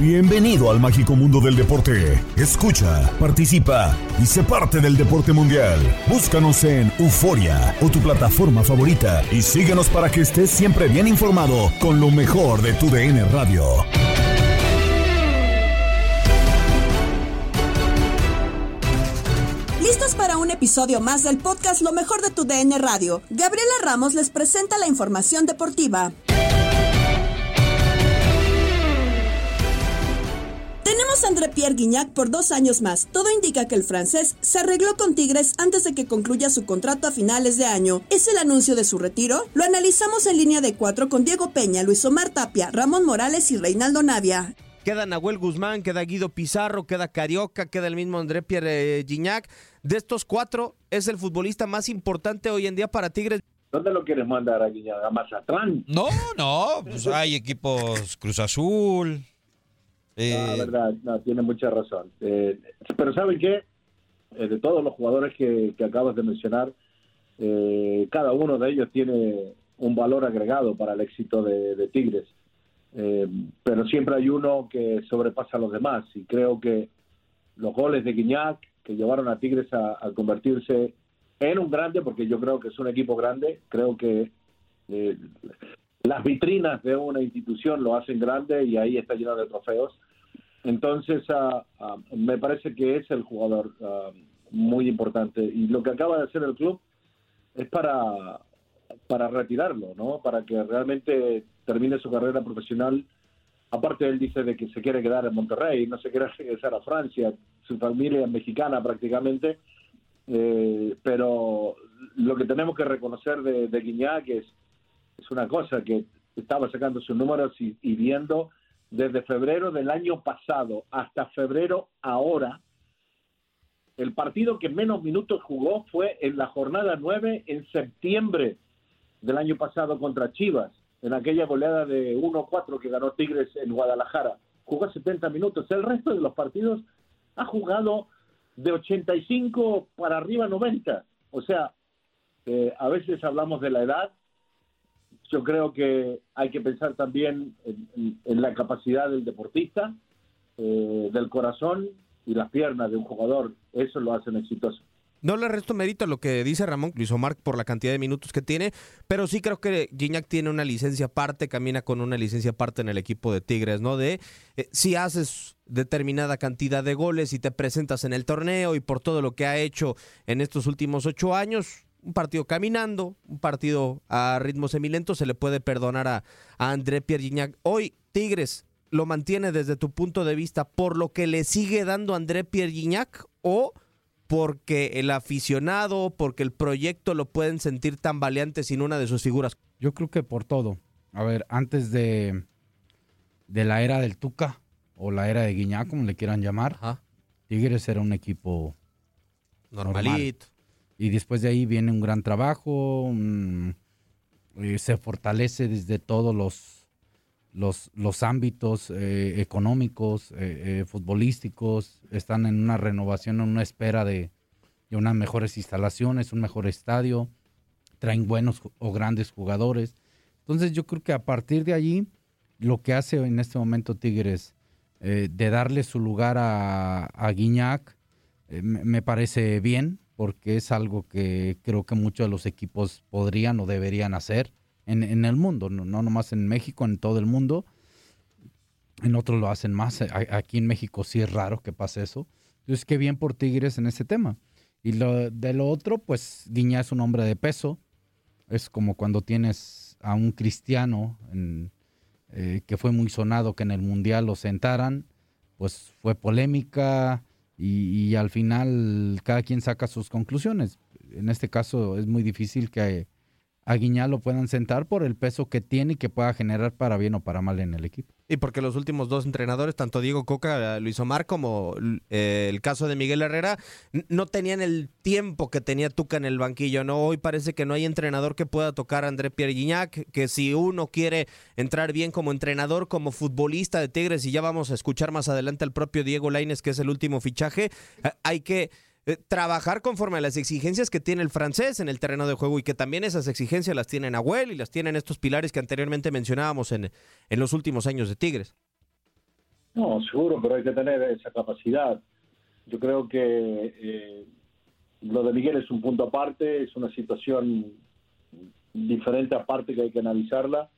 Bienvenido al mágico mundo del deporte. Escucha, participa y sé parte del deporte mundial. Búscanos en Euforia o tu plataforma favorita y síguenos para que estés siempre bien informado con lo mejor de tu DN Radio. ¿Listos para un episodio más del podcast Lo mejor de tu DN Radio? Gabriela Ramos les presenta la información deportiva. Tenemos a André Pierre Guignac por dos años más. Todo indica que el francés se arregló con Tigres antes de que concluya su contrato a finales de año. ¿Es el anuncio de su retiro? Lo analizamos en línea de cuatro con Diego Peña, Luis Omar Tapia, Ramón Morales y Reinaldo Navia. Queda Nahuel Guzmán, queda Guido Pizarro, queda Carioca, queda el mismo André Pierre eh, Gignac. De estos cuatro, es el futbolista más importante hoy en día para Tigres. ¿Dónde lo quieres mandar a Guiñac? ¿A Mazatlán? No, no, pues hay equipos Cruz Azul. Eh, La verdad, no, tiene mucha razón. Eh, pero ¿saben qué? Eh, de todos los jugadores que, que acabas de mencionar, eh, cada uno de ellos tiene un valor agregado para el éxito de, de Tigres. Pero siempre hay uno que sobrepasa a los demás y creo que los goles de Guiñac que llevaron a Tigres a, a convertirse en un grande, porque yo creo que es un equipo grande, creo que las vitrinas de una institución lo hacen grande y ahí está lleno de trofeos. Entonces, ah, me parece que es el jugador ah, muy importante. Y lo que acaba de hacer el club es para, para retirarlo, ¿no? Para que realmente termine su carrera profesional. Aparte, él dice de que se quiere quedar en Monterrey, no se quiere regresar a Francia, su familia es mexicana prácticamente. Eh, pero lo que tenemos que reconocer de, de Guiñac es, es una cosa que estaba sacando sus números y, y viendo desde febrero del año pasado hasta febrero ahora, el partido que menos minutos jugó fue en la jornada 9 en septiembre del año pasado contra Chivas, en aquella goleada de 1-4 que ganó Tigres en Guadalajara. Jugó 70 minutos. El resto de los partidos ha jugado de 85 para arriba 90. O sea, eh, a veces hablamos de la edad, yo creo que hay que pensar también en, la capacidad del deportista, eh, del corazón y las piernas de un jugador. Eso lo hacen exitoso. No le resto mérito a lo que dice Ramón Luis Omar por la cantidad de minutos que tiene, pero sí creo que Gignac tiene una licencia aparte, camina con una licencia aparte en el equipo de Tigres, ¿no? De eh, si haces determinada cantidad de goles y te presentas en el torneo y por todo lo que ha hecho en estos últimos ocho años, un partido caminando, un partido a ritmo semilento, se le puede perdonar a, a André Pierre Gignac. Hoy, Tigres, ¿lo mantiene desde tu punto de vista por lo que le sigue dando André Pierre Gignac o porque el aficionado, porque el proyecto lo pueden sentir tan valiente sin una de sus figuras? Yo creo que por todo. A ver, antes de, de la era del Tuca o la era de Guiñac, como le quieran llamar, Tigres era un equipo normalito. Y después de ahí viene un gran trabajo, eh, se fortalece desde todos los, los, los ámbitos eh, económicos, eh, futbolísticos, están en una renovación, en una espera de, de unas mejores instalaciones, un mejor estadio, traen buenos o grandes jugadores. Entonces yo creo que a partir de allí, lo que hace en este momento Tigres de darle su lugar a, a Guiñac, me parece bien, porque es algo que creo que muchos de los equipos podrían o deberían hacer en, el mundo, no, no nomás en México, en todo el mundo. En otros lo hacen más. Aquí en México sí es raro que pase eso. Entonces, qué bien por Tigres en ese tema. Y lo, de lo otro, pues Guiña es un hombre de peso. Es como cuando tienes a un cristiano eh, que fue muy sonado que en el Mundial lo sentaran. Pues fue polémica, y, al final cada quien saca sus conclusiones. En este caso es muy difícil que a lo puedan sentar por el peso que tiene y que pueda generar para bien o para mal en el equipo. Y porque los últimos dos entrenadores, tanto Diego Coca, Luis Omar, como eh, el caso de Miguel Herrera, no tenían el tiempo que tenía Tuca en el banquillo. No, hoy parece que no hay entrenador que pueda tocar a André Pierre Guignac, que si uno quiere entrar bien como entrenador, como futbolista de Tigres, y ya vamos a escuchar más adelante al propio Diego Laines, que es el último fichaje, eh, hay que eh, trabajar conforme a las exigencias que tiene el francés en el terreno de juego y que también esas exigencias las tiene Nahuel y las tienen estos pilares que anteriormente mencionábamos en, en los últimos años de Tigres. No, seguro, pero hay que tener esa capacidad. Yo creo que eh, lo de Miguel es un punto aparte, es una situación diferente aparte que hay que analizarla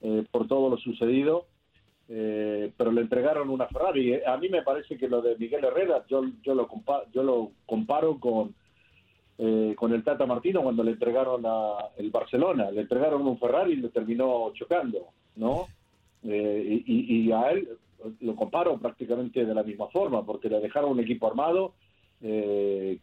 eh, por todo lo sucedido eh, pero le entregaron una Ferrari. Eh, a mí me parece que lo de Miguel Herrera, yo, yo, lo, comparo, yo lo comparo con, eh, con el Tata Martino cuando le entregaron a el Barcelona. Le entregaron un Ferrari y le terminó chocando, ¿no? y, y, a él lo comparo prácticamente de la misma forma, porque le dejaron un equipo armado,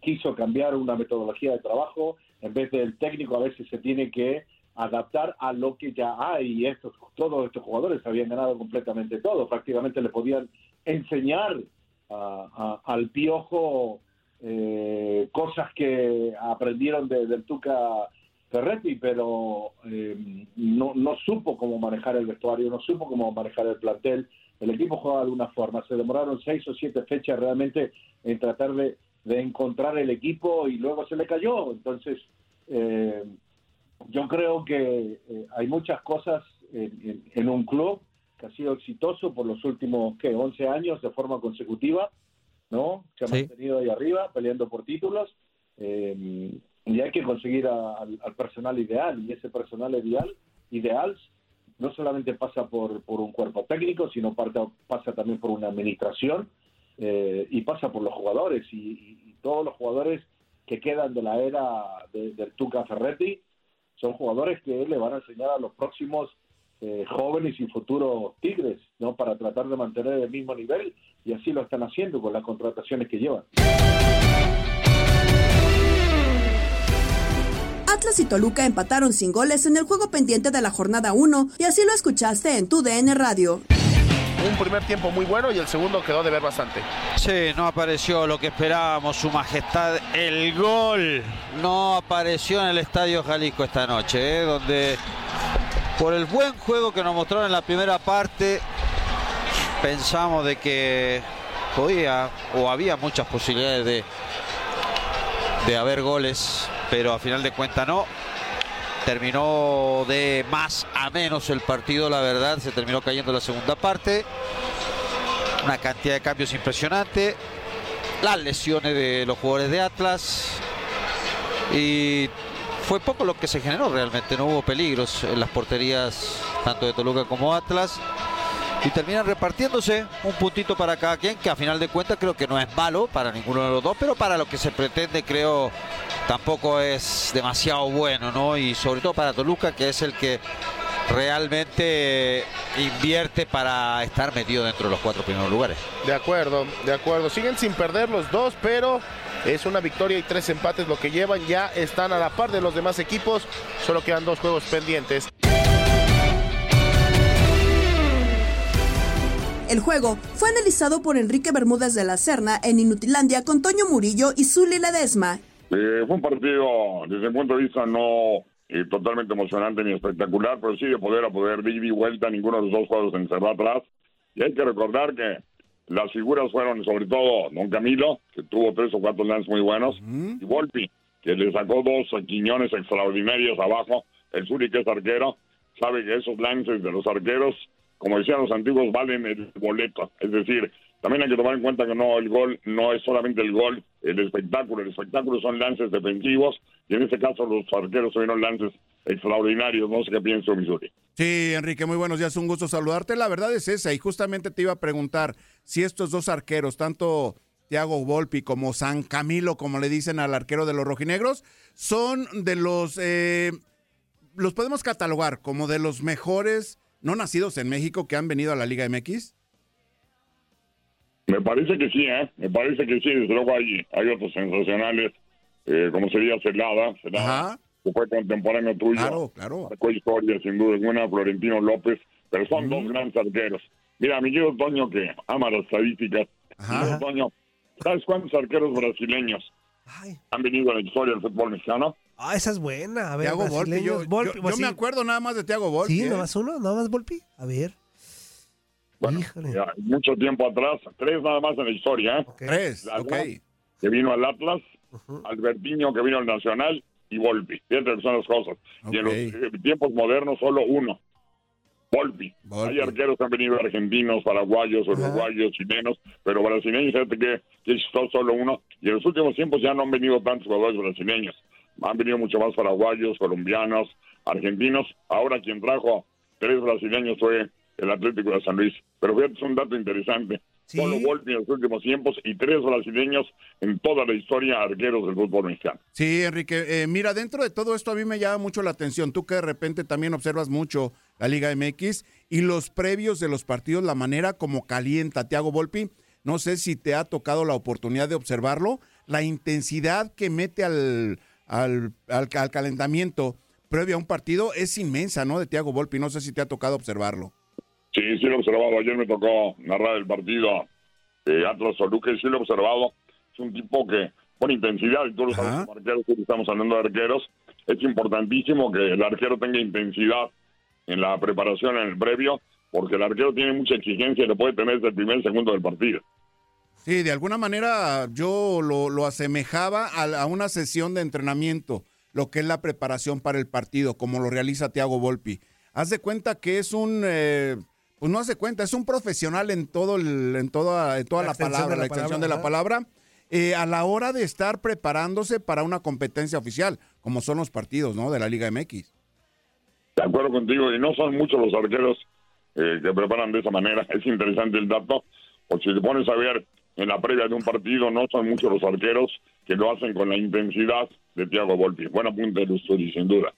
quiso cambiar una metodología de trabajo, en vez del técnico a veces se tiene que adaptar a lo que ya hay. Estos, todos estos jugadores habían ganado completamente todo. Prácticamente le podían enseñar al piojo eh, cosas que aprendieron de, del Tuca Ferretti, pero eh, no, no supo cómo manejar el vestuario, no supo cómo manejar el plantel. El equipo jugaba de una forma. Se demoraron seis o siete fechas realmente en tratar de, de encontrar el equipo y luego se le cayó. Entonces, eh, yo creo que eh, hay muchas cosas en, un club que ha sido exitoso por los últimos ¿qué? 11 años de forma consecutiva, ¿no? Se ha mantenido ahí arriba peleando por títulos eh, y hay que conseguir al, personal ideal y ese personal ideal, ideal no solamente pasa por, por un cuerpo técnico, sino pasa también por una administración eh, y pasa por los jugadores y, todos los jugadores que quedan de la era del Tuca Ferretti son jugadores que le van a enseñar a los próximos eh, jóvenes y futuros Tigres, ¿no? Para tratar de mantener el mismo nivel y así lo están haciendo con las contrataciones que llevan. Atlas y Toluca empataron sin goles en el juego pendiente de la jornada 1 y así lo escuchaste en tu DN Radio un primer tiempo muy bueno y el segundo quedó de ver bastante. Sí, no apareció lo que esperábamos, su majestad, el gol. No apareció en el Estadio Jalisco esta noche, ¿eh? donde por el buen juego que nos mostraron en la primera parte, pensamos de que podía o había muchas posibilidades de, de haber goles, pero a final de cuentas no. Terminó de más a menos el partido, la verdad. Se terminó cayendo la segunda parte. Una cantidad de cambios impresionante. Las lesiones de los jugadores de Atlas. Y fue poco lo que se generó realmente. No hubo peligros en las porterías tanto de Toluca como Atlas. Y terminan repartiéndose un puntito para cada quien, que a final de cuentas creo que no es malo para ninguno de los dos, pero para lo que se pretende creo tampoco es demasiado bueno, ¿no? Y sobre todo para Toluca, que es el que realmente invierte para estar metido dentro de los cuatro primeros lugares. De acuerdo, de acuerdo. Siguen sin perder los dos, pero es una victoria y tres empates lo que llevan. Ya están a la par de los demás equipos. Solo quedan dos juegos pendientes. El juego fue analizado por Enrique Bermúdez de la Serna en Inutilandia con Toño Murillo y Zuli Ledesma. Eh, fue un partido, desde mi punto de vista, no eh, totalmente emocionante ni espectacular, pero sí de poder a poder de vuelta, ninguno de los dos juegos encerró atrás. Y hay que recordar que las figuras fueron sobre todo Don Camilo, que tuvo tres o cuatro lances muy buenos, y Volpi, que le sacó dos quiñones extraordinarios abajo. El Zuri, que es arquero, sabe que esos lances de los arqueros como decían los antiguos, valen el boleto. Es decir, también hay que tomar en cuenta que no el gol no es solamente el gol, el espectáculo. El espectáculo son lances defensivos y en este caso los arqueros tuvieron lances extraordinarios. No sé qué pienso, Missouri. Sí, Enrique, muy buenos días. Un gusto saludarte. La verdad es esa y justamente te iba a preguntar si estos dos arqueros, tanto Thiago Volpi como San Camilo, como le dicen al arquero de los rojinegros, son de los... Eh, los podemos catalogar como de los mejores no nacidos en México que han venido a la Liga MX? Me parece que sí, ¿eh? Me parece que sí. Desde luego hay, hay otros sensacionales, eh, como sería Celada, Celada que fue contemporáneo tuyo. Claro, claro. Marcó historia, sin duda alguna, Florentino López, pero son dos grandes arqueros. Mira, mi querido Toño, que ama las estadísticas. Ajá. Toño, ¿sabes cuántos arqueros brasileños han venido a la historia del fútbol mexicano? Ah, esa es buena. A ver, Volpi. Yo, Volpi, yo- pues yo me acuerdo nada más de Thiago Volpi. Sí, ¿eh? nomás uno, nada más Volpi. A ver. Bueno, ya, mucho tiempo atrás, tres nada más en la historia, ¿eh? Tres, Lala, ok. Que vino al Atlas, Albertiño que vino al Nacional y Volpi. Que son las cosas. Y en los eh, tiempos modernos solo uno. Volpi. Hay arqueros que han venido argentinos, paraguayos, uruguayos, chilenos, pero brasileños, fíjate que, que solo uno. Y en los últimos tiempos ya no han venido tantos jugadores brasileños. Han venido mucho más paraguayos, colombianos, argentinos. Ahora quien trajo tres brasileños fue el Atlético de San Luis. Pero fíjate, es un dato interesante. Solo Volpi en los últimos tiempos y tres brasileños en toda la historia arqueros del fútbol mexicano. Sí, Enrique. eh, mira, dentro de todo esto a mí me llama mucho la atención. Tú que de repente también observas mucho la Liga MX y los previos de los partidos, la manera como calienta Thiago Volpi. No sé si te ha tocado la oportunidad de observarlo, la intensidad que mete al, al, al- al calentamiento previo a un partido es inmensa, ¿no? De Thiago Volpi. No sé si te ha tocado observarlo. Sí, sí lo he observado. Ayer me tocó narrar el partido de Atlas Toluca sí lo he observado. Es un tipo que pone intensidad y tú lo sabes como arqueros, estamos hablando de arqueros. Es importantísimo que el arquero tenga intensidad en la preparación, en el previo, porque el arquero tiene mucha exigencia y lo puede tener desde el primer segundo del partido. Sí, de alguna manera yo lo, lo asemejaba a, a una sesión de entrenamiento, lo que es la preparación para el partido, como lo realiza Thiago Volpi. Haz de cuenta que es un, eh, pues no haz de cuenta, es un profesional en todo el, en toda, en toda La la, extensión palabra, de la la extensión palabra, de la palabra, eh, a la hora de estar preparándose para una competencia oficial, como son los partidos, ¿no? De la Liga MX. De acuerdo contigo, y no son muchos los arqueros eh, que preparan de esa manera. Es interesante el dato, porque si te pones a ver en la previa de un partido, no son muchos los arqueros que lo hacen con la intensidad de Thiago Volpi. Buena punta de Lusturi, sin duda.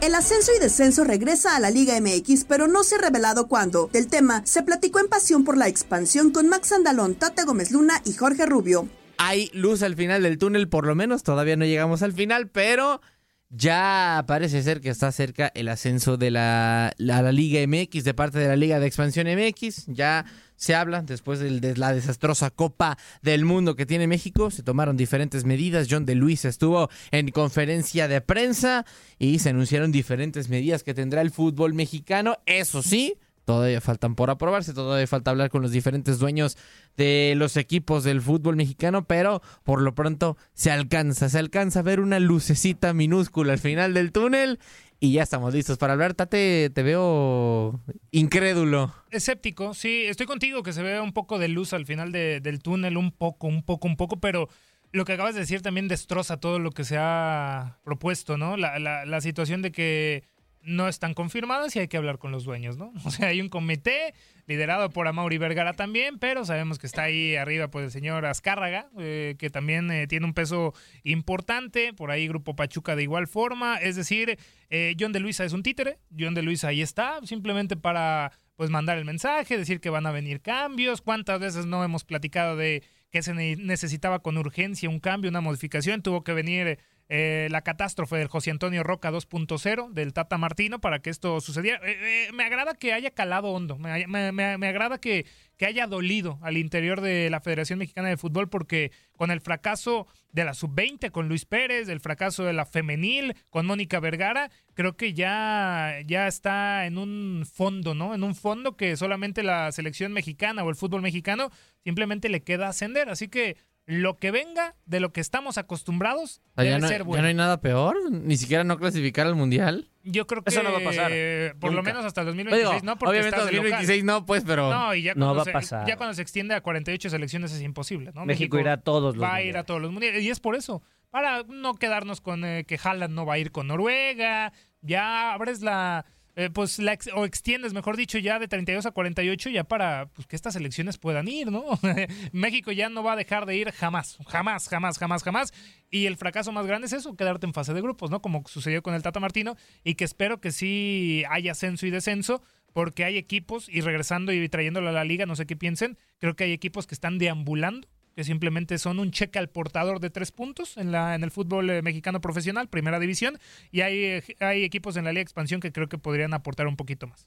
El ascenso y descenso regresa a la Liga MX, pero no se ha revelado cuándo. Del tema se platicó en Pasión por la Expansión con Max Andalón, Tata Gómez Luna y Jorge Rubio. Hay luz al final del túnel, por lo menos. Todavía no llegamos al final, pero ya parece ser que está cerca el ascenso de la, la, Liga MX, de parte de la Liga de Expansión MX. Ya se habla, después del- de la desastrosa Copa del Mundo que tiene México, se tomaron diferentes medidas. John de Luis estuvo en conferencia de prensa y se anunciaron diferentes medidas que tendrá el fútbol mexicano. Eso sí, todavía faltan por aprobarse, todavía falta hablar con los diferentes dueños de los equipos del fútbol mexicano, pero por lo pronto se alcanza, se alcanza a ver una lucecita minúscula al final del túnel y ya estamos listos para hablar. Tate, te veo incrédulo. Escéptico, sí, estoy contigo que se ve un poco de luz al final de- del túnel, un poco, un poco, un poco, pero lo que acabas de decir también destroza todo lo que se ha propuesto, ¿no? La- la situación de que no están confirmadas y hay que hablar con los dueños, ¿no? O sea, hay un comité liderado por Amaury Vergara también, pero sabemos que está ahí arriba pues el señor Azcárraga, eh, que también eh, tiene un peso importante, por ahí Grupo Pachuca de igual forma, es decir, eh, John de Luisa es un títere, John de Luisa ahí está, simplemente para pues mandar el mensaje, decir que van a venir cambios, cuántas veces no hemos platicado de que se ne- necesitaba con urgencia un cambio, una modificación, tuvo que venir eh, la catástrofe del José Antonio Roca 2.0 del Tata Martino para que esto sucediera. Eh, eh, me agrada que haya calado hondo, me, agrada que, que haya dolido al interior de la Federación Mexicana de Fútbol porque con el fracaso de la sub-20 con Luis Pérez, el fracaso de la femenil con Mónica Vergara, creo que ya, ya está en un fondo, ¿no? En un fondo que solamente la selección mexicana o el fútbol mexicano simplemente le queda ascender. Así que lo que venga de lo que estamos acostumbrados O sea, debe ¿Ya no, ser ya bueno. no hay nada peor? ¿Ni siquiera no clasificar al Mundial? Yo creo que Eso no va a pasar. por lo menos hasta el 2026 Digo, no, porque obviamente estás de local. 2026 no, pues, pero- No, y ya No cuando, va a se, pasar. ya cuando se extiende a 48 selecciones es imposible, ¿no? México irá a todos los Va a ir a todos los mundiales. Y es por eso, para no quedarnos con eh, que Haaland no va a ir con Noruega, ya abres la... eh, pues la ex- o extiendes, mejor dicho, ya de 32 a 48 ya para pues, que estas elecciones puedan ir, ¿no? México ya no va a dejar de ir jamás, jamás, jamás, jamás, jamás. Y el fracaso más grande es eso, quedarte en fase de grupos, ¿no? Como sucedió con el Tata Martino y que espero que sí haya ascenso y descenso porque hay equipos y regresando y trayéndolo a la liga, no sé qué piensen, creo que hay equipos que están deambulando simplemente son un cheque al portador de tres puntos en, la, en el fútbol eh, mexicano profesional, primera división, y hay, eh, hay equipos en la Liga de Expansión que creo que podrían aportar un poquito más.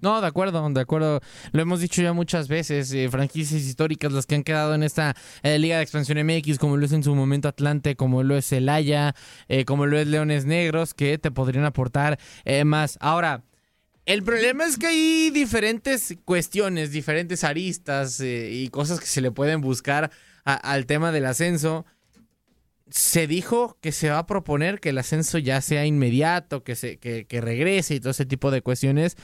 No, de acuerdo, de acuerdo. Lo hemos dicho ya muchas veces, eh, franquicias históricas las que han quedado en esta eh, Liga de Expansión MX, como lo es en su momento Atlante, como lo es Celaya, como lo es Leones Negros, que te podrían aportar más. Ahora, el problema es que hay diferentes cuestiones, diferentes aristas eh, y cosas que se le pueden buscar al tema del ascenso. Se dijo que se va a proponer que el ascenso ya sea inmediato, que, se, que, que regrese y todo ese tipo de cuestiones.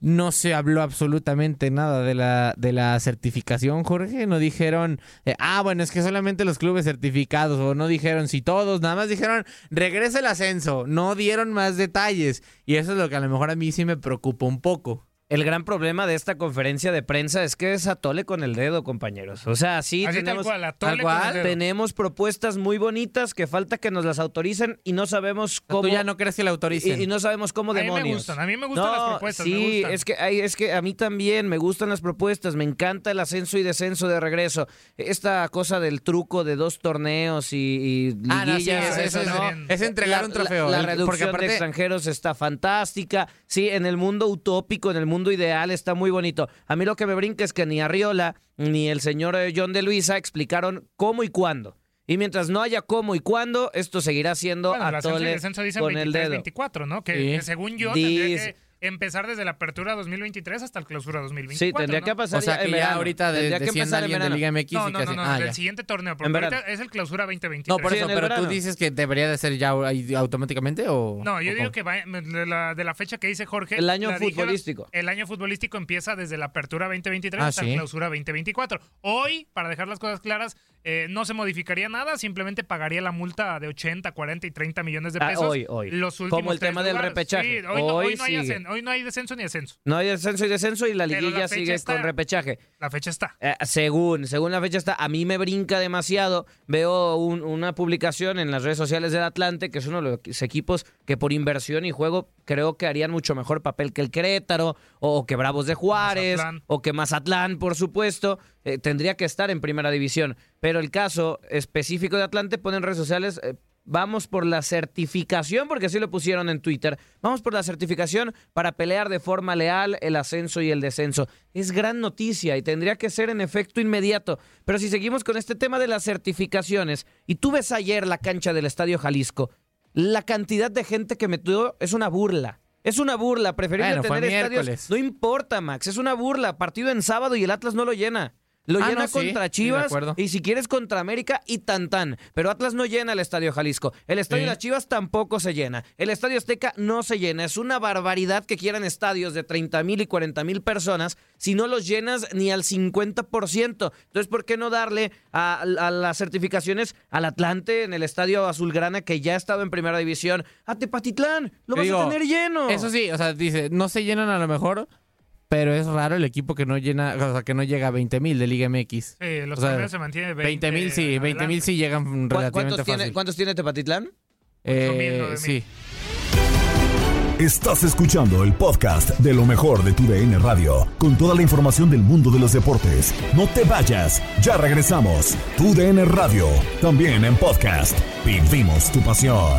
No se habló absolutamente nada de la, de la certificación, Jorge. No dijeron, eh, ah, bueno, es que solamente los clubes certificados, o no dijeron si todos, nada más dijeron, regresa el ascenso. No dieron más detalles. Y eso es lo que a lo mejor a mí sí me preocupa un poco. El gran problema de esta conferencia de prensa es que es atole con el dedo, compañeros. O sea, sí Así tal tenemos, cual, atole con el dedo. tenemos propuestas muy bonitas que falta que nos las autoricen y no sabemos cómo. ya no crees que la autoricen? Y, y no sabemos cómo A mí me demonios. gustan, a mí me gustan No, las propuestas, me Sí, gustan. es que hay- es que a mí también me gustan las propuestas, me encanta el ascenso y descenso de regreso. Esta cosa del truco de dos torneos y, y Ah, no, sí, liguillas, eso- eso ¿no? es- entregar La- un trofeo. La, la porque reducción aparte- de extranjeros está fantástica. Sí, en el mundo utópico, en el mundo ideal está muy bonito. A mí lo que me brinca es que ni Arriola ni el señor eh, John de Luisa explicaron cómo y cuándo. Y mientras no haya cómo y cuándo, esto seguirá siendo Bueno, descenso dicen con el dedo. 23-24, ¿no? Que, Sí. que según yo tendría Dice- que empezar desde la apertura 2023 hasta el clausura 2024. Sí, tendría ¿no? que pasar O sea, ya que ya ahorita de- Tendría que descienda empezar en alguien de. Liga MX No, y no, que no, no, ah, ya. siguiente torneo, porque verano. ahorita es el clausura 2023. No, por Sí, eso, el pero tú dices que debería de ser ya ahí automáticamente o... No, yo o digo cómo? que va, de, la, de la fecha que dice Jorge. El año dijeron- futbolístico. el año futbolístico empieza desde la apertura 2023 Ah, hasta sí. la clausura 2024. Hoy, para dejar las cosas claras, eh, no se modificaría nada, simplemente pagaría la multa de 80, 40 y 30 millones de Ah, pesos. hoy, hoy. Los últimos Como el tema del lugares. repechaje. Sí, hoy, no, Hoy hoy no hay hoy no hay descenso ni ascenso. No hay descenso y descenso y la la liguilla fecha sigue está. con repechaje. La fecha está. Eh, según, según la fecha está, a mí me brinca demasiado. Veo un- una publicación en las redes sociales del Atlante, que es uno de los equipos que por inversión y juego creo que harían mucho mejor papel que el Querétaro, o que Bravos de Juárez, Mazatlán. o que Mazatlán, por supuesto. Eh, tendría que estar en primera división. Pero el caso específico de Atlante pone en redes sociales. eh, Vamos por la certificación, porque así lo pusieron en Twitter. Vamos por la certificación para pelear de forma leal el ascenso y el descenso. Es gran noticia y tendría que ser en efecto inmediato. Pero si seguimos con este tema de las certificaciones, y tú ves ayer la cancha del Estadio Jalisco, la cantidad de gente que metió es una burla. Es una burla, preferible Bueno, tener estadios. miércoles. No importa, Max, es una burla. Partido en sábado y el Atlas no lo llena. Lo Ah, llena no, contra sí, Chivas y si quieres contra América y tan tan. Pero Atlas no llena el Estadio Jalisco. El Estadio Sí. de las Chivas tampoco se llena. El Estadio Azteca no se llena. Es una barbaridad que quieran estadios de 30 mil y 40 mil personas si no los llenas ni al 50%. Entonces, ¿por qué no darle a, a las certificaciones al Atlante en el Estadio Azulgrana que ya ha estado en Primera División? A Tepatitlán, lo vas Digo, a tener lleno. Eso sí, o sea, dice, no se llenan a lo mejor, pero es raro el equipo que no llena, o sea, que no llega a 20 mil de Liga MX. Sí, los O sea, se mantienen 20 mil sí, en 20 mil sí llegan ¿Cu- relativamente ¿Cuántos tiene, fácil. ¿Cuántos tiene Tepatitlán? Eh, sí. Estás escuchando el podcast de lo mejor de tu DN Radio, con toda la información del mundo de los deportes. No te vayas, ya regresamos. Tu DN Radio, también en podcast. Vivimos tu pasión.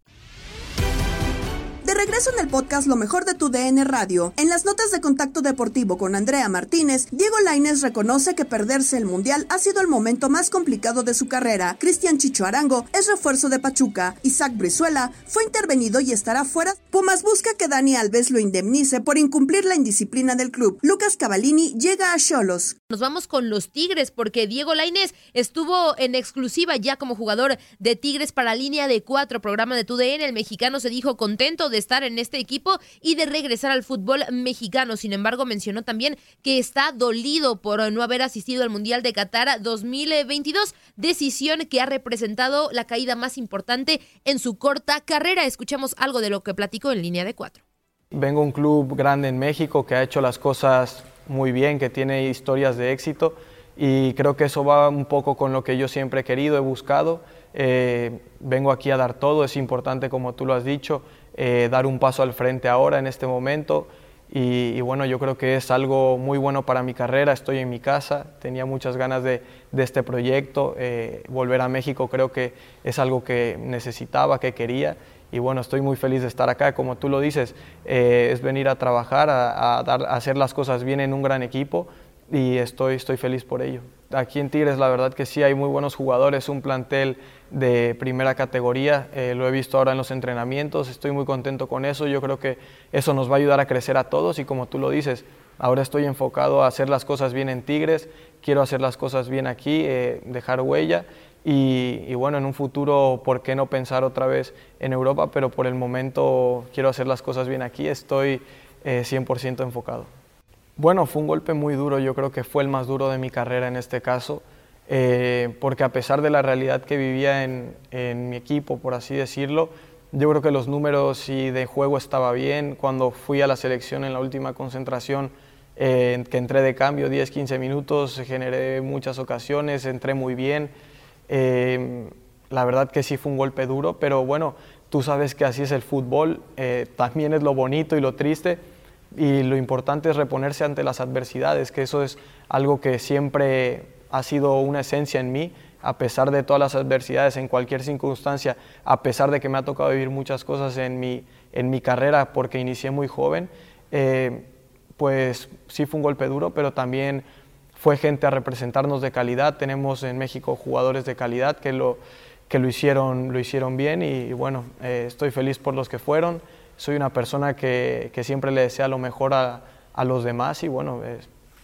ピッ! De regreso en el podcast Lo mejor de tu DN Radio, en las notas de contacto deportivo con Andrea Martínez, Diego Lainez reconoce que perderse el Mundial ha sido el momento más complicado de su carrera. Cristian Chicho Arango es refuerzo de Pachuca. Isaac Brizuela fue intervenido y estará fuera. Pumas busca que Dani Alves lo indemnice por incumplir la indisciplina del club. Lucas Cavallini llega a Cholos. Nos vamos con los Tigres porque Diego Lainez estuvo en exclusiva ya como jugador de Tigres para línea de cuatro, programa de TUDN. El mexicano se dijo contento de estar en este equipo y de regresar al fútbol mexicano. Sin embargo, mencionó también que está dolido por no haber asistido al Mundial de Qatar 2022, decisión que ha representado la caída más importante en su corta carrera. Escuchamos algo de lo que platicó en línea de cuatro. Vengo a un club grande en México que ha hecho las cosas muy bien, que tiene historias de éxito y creo que eso va un poco con lo que yo siempre he querido, he buscado. Eh, vengo aquí a dar todo, es importante como tú lo has dicho, eh, dar un paso al frente ahora en este momento. Y, bueno, yo creo que es algo muy bueno para mi carrera, estoy en mi casa, tenía muchas ganas de, este proyecto, eh, volver a México creo que es algo que necesitaba, que quería. Y bueno, estoy muy feliz de estar acá. Como tú lo dices, eh, es venir a trabajar, a, a, dar, a, hacer las cosas bien en un gran equipo. Y estoy, estoy feliz por ello. Aquí en Tigres la verdad que sí hay muy buenos jugadores, un plantel de primera categoría, eh, lo he visto ahora en los entrenamientos, estoy muy contento con eso, yo creo que eso nos va a ayudar a crecer a todos y como tú lo dices, ahora estoy enfocado a hacer las cosas bien en Tigres, quiero hacer las cosas bien aquí, eh, dejar huella y, bueno, en un futuro, ¿por qué no pensar otra vez en Europa? Pero por el momento quiero hacer las cosas bien aquí, estoy eh, 100% enfocado. Bueno, fue un golpe muy duro, yo creo que fue el más duro de mi carrera en este caso, eh, porque a pesar de la realidad que vivía en, en, mi equipo, por así decirlo, yo creo que los números y de juego estaba bien. Cuando fui a la selección en la última concentración, eh, que entré de cambio 10-15 minutos, generé muchas ocasiones, entré muy bien. Eh, la verdad que sí fue un golpe duro, pero bueno, tú sabes que así es el fútbol, eh, también es lo bonito y lo triste, y lo importante es reponerse ante las adversidades, que eso es algo que siempre ha sido una esencia en mí, a pesar de todas las adversidades, en cualquier circunstancia, a pesar de que me ha tocado vivir muchas cosas en mi, en mi carrera porque inicié muy joven, eh, pues sí fue un golpe duro, pero también fue gente a representarnos de calidad. Tenemos en México jugadores de calidad que lo, que lo, hicieron, lo hicieron bien y, bueno, eh, estoy feliz por los que fueron. Soy una persona que, que siempre le desea lo mejor a, a los demás y bueno,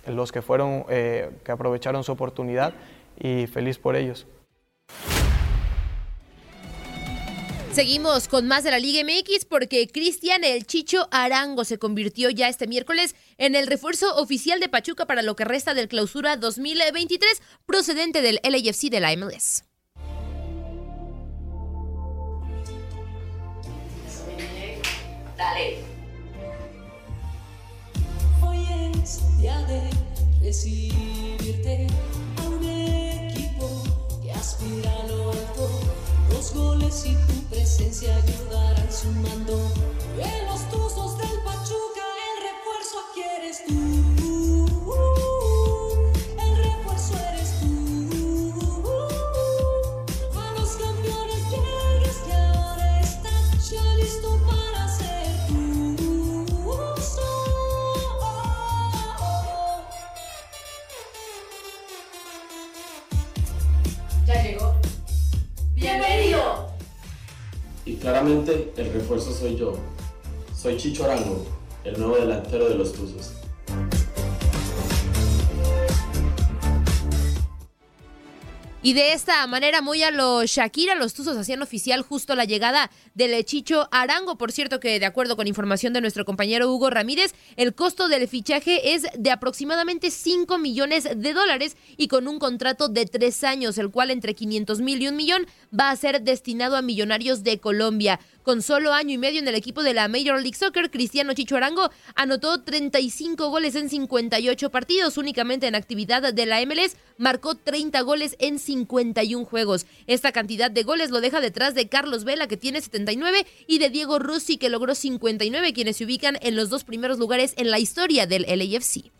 los que fueron, eh, que aprovecharon su oportunidad y feliz por ellos. Seguimos con más de la Liga MX porque Cristian El Chicho Arango se convirtió ya este miércoles en el refuerzo oficial de Pachuca para lo que resta del clausura 2023 procedente del LAFC de la MLS. Hoy es día de recibirte a un equipo que aspira a lo alto. Los goles y tu presencia ayudarán sumando. En los tuzos del Pachuca, el refuerzo quieres tú. Claramente el refuerzo soy yo. Soy Chicho Arango, el nuevo delantero de los Tuzos. Y de esta manera, muy a lo Shakira, los Tuzos hacían oficial justo la llegada del Chicho Arango. Por cierto, que de acuerdo con información de nuestro compañero Hugo Ramírez, el costo del fichaje es de aproximadamente 5 millones de dólares y con un contrato de tres años, el cual entre 500 mil y un millón va a ser destinado a millonarios de Colombia. Con solo año y medio en el equipo de la Major League Soccer, Cristiano Chicho Arango anotó 35 goles en 58 partidos. Únicamente en actividad de la MLS marcó 30 goles en 51 juegos. Esta cantidad de goles lo deja detrás de Carlos Vela, que tiene 79, y de Diego Rossi, que logró 59, quienes se ubican en los dos primeros lugares en la historia del LAFC.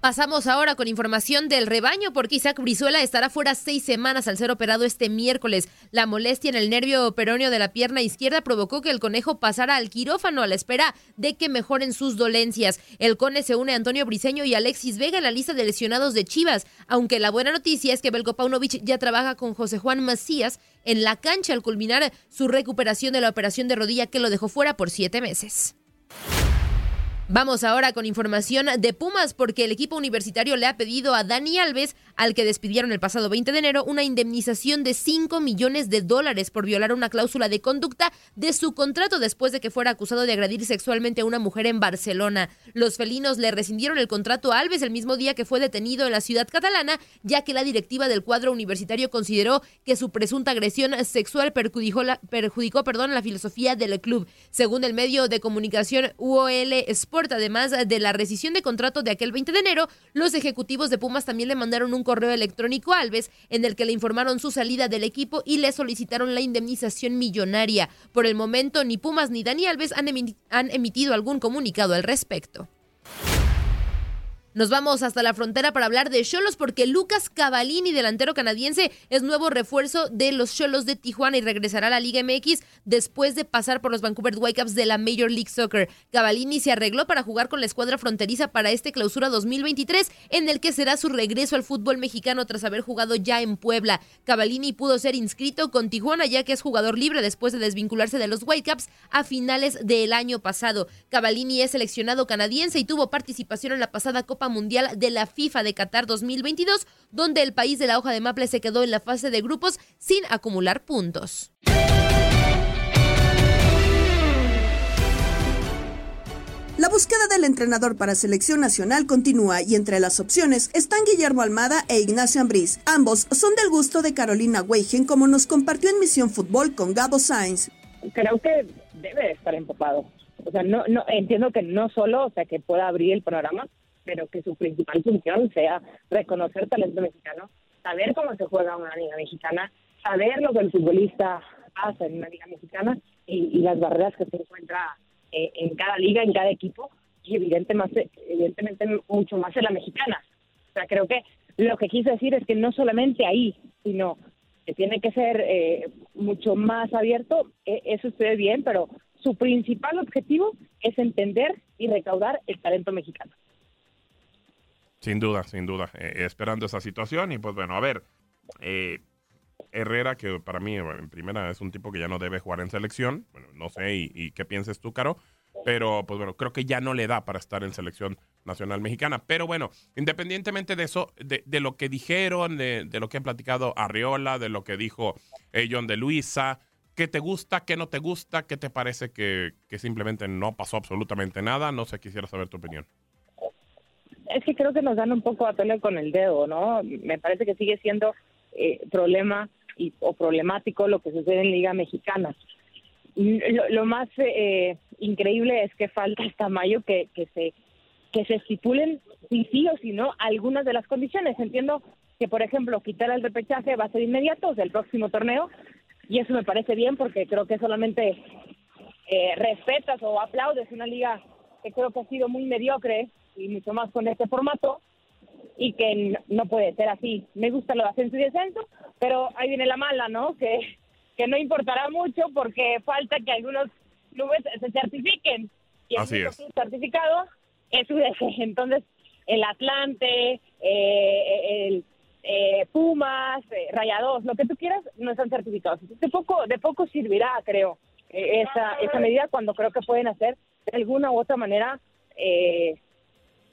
Pasamos ahora con información del rebaño porque Isaac Brizuela estará fuera seis semanas al ser operado este miércoles. La molestia en el nervio peroneo de la pierna izquierda provocó que el conejo pasara al quirófano a la espera de que mejoren sus dolencias. El cone se une a Antonio Briseño y Alexis Vega en la lista de lesionados de Chivas, aunque la buena noticia es que Belko Paunovic ya trabaja con José Juan Macías en la cancha al culminar su recuperación de la operación de rodilla que lo dejó fuera por siete meses. Vamos ahora con información de Pumas porque el equipo universitario le ha pedido a Dani Alves, al que despidieron el pasado 20 de enero, una indemnización de 5 millones de dólares por violar una cláusula de conducta de su contrato después de que fuera acusado de agredir sexualmente a una mujer en Barcelona. Los felinos le rescindieron el contrato a Alves el mismo día que fue detenido en la ciudad catalana, ya que la directiva del cuadro universitario consideró que su presunta agresión sexual perjudicó, la, perjudicó perdón, la filosofía del club. Según el medio de comunicación UOL Sport, además de la rescisión de contrato de aquel 20 de enero, los ejecutivos de Pumas también le mandaron un correo electrónico Alves en el que le informaron su salida del equipo y le solicitaron la indemnización millonaria. Por el momento, ni Pumas ni Dani Alves han, han emitido algún comunicado al respecto. Nos vamos hasta la frontera para hablar de Cholos porque Lucas Cavallini, delantero canadiense, es nuevo refuerzo de los Cholos de Tijuana y regresará a la Liga MX después de pasar por los Vancouver Whitecaps de la Major League Soccer. Cavallini se arregló para jugar con la escuadra fronteriza para este clausura 2023, en el que será su regreso al fútbol mexicano tras haber jugado ya en Puebla. Cavallini pudo ser inscrito con Tijuana ya que es jugador libre después de desvincularse de los Whitecaps a finales del año pasado. Cavallini es seleccionado canadiense y tuvo participación en la pasada Copa Mundial de la FIFA de Qatar 2022, donde el país de la hoja de maple se quedó en la fase de grupos sin acumular puntos. La búsqueda del entrenador para selección nacional continúa y entre las opciones están Guillermo Almada e Ignacio Ambriz. Ambos son del gusto de Carolina Weigen, como nos compartió en Misión Fútbol con Gabo Sainz. Creo que debe estar empapado. O sea, no, no entiendo que no solo, o sea, que pueda abrir el programa, pero que su principal función sea reconocer talento mexicano, saber cómo se juega una liga mexicana, saber lo que el futbolista hace en una liga mexicana y, las barreras que se encuentra eh, en cada liga, en cada equipo y evidente más, evidentemente mucho más en la mexicana. O sea, creo que lo que quise decir es que no solamente ahí, sino que tiene que ser eh, mucho más abierto, eh, eso esté bien, pero su principal objetivo es entender y recaudar el talento mexicano. Sin duda, sin duda. Eh, esperando esa situación. Y pues bueno, a ver. Eh, Herrera, que para mí en primera es un tipo que ya no debe jugar en selección. Bueno, no sé, y, qué pienses tú, Caro. Pero pues bueno, creo que ya no le da para estar en selección nacional mexicana. Pero bueno, independientemente de eso, de, lo que dijeron, de, lo que han platicado Arriola, de lo que dijo eh, John de Luisa, ¿qué te gusta, qué no te gusta, qué te parece que, que simplemente no pasó absolutamente nada? No sé, quisiera saber tu opinión es que creo que nos dan un poco a tole con el dedo, ¿no? Me parece que sigue siendo eh, problema y, o problemático lo que sucede en Liga Mexicana. Lo, lo más eh, increíble es que falta hasta mayo que, que se que se estipulen si sí o si no algunas de las condiciones. Entiendo que, por ejemplo, quitar el repechaje va a ser inmediato, del próximo torneo, y eso me parece bien porque creo que solamente eh, respetas o aplaudes una liga que creo que ha sido muy mediocre y mucho más con este formato y que no puede ser así. Me gusta lo de ascenso y descenso, pero ahí viene la mala, ¿no? Que, que no importará mucho porque falta que algunos clubes se certifiquen. Y así el es. certificado es UDG. Entonces, el Atlante, eh, el, eh, Pumas, eh, Rayados, lo que tú quieras, no están certificados. De poco, de poco servirá, creo, eh, esa, esa medida cuando creo que pueden hacer de alguna u otra manera, eh,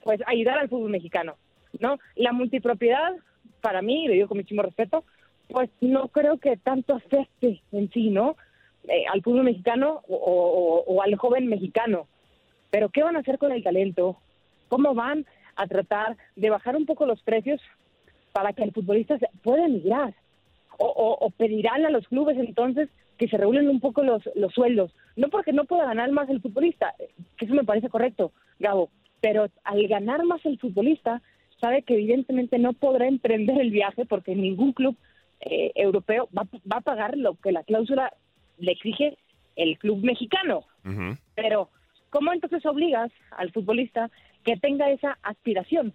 pues ayudar al fútbol mexicano, ¿no? La multipropiedad, para mí, lo digo con muchísimo respeto, pues no creo que tanto afecte en sí, ¿no? Eh, al fútbol mexicano o al joven mexicano. Pero ¿qué van a hacer con el talento? ¿Cómo van a tratar de bajar un poco los precios para que el futbolista se pueda emigrar? O, o- o pedirán a los clubes entonces que se regulen un poco los, los sueldos. No porque no pueda ganar más el futbolista, eh, que eso me parece correcto, Gabo, pero al ganar más el futbolista, sabe que evidentemente no podrá emprender el viaje porque ningún club eh, europeo va, va a pagar lo que la cláusula le exige el club mexicano. Pero, ¿cómo entonces obligas al futbolista que tenga esa aspiración?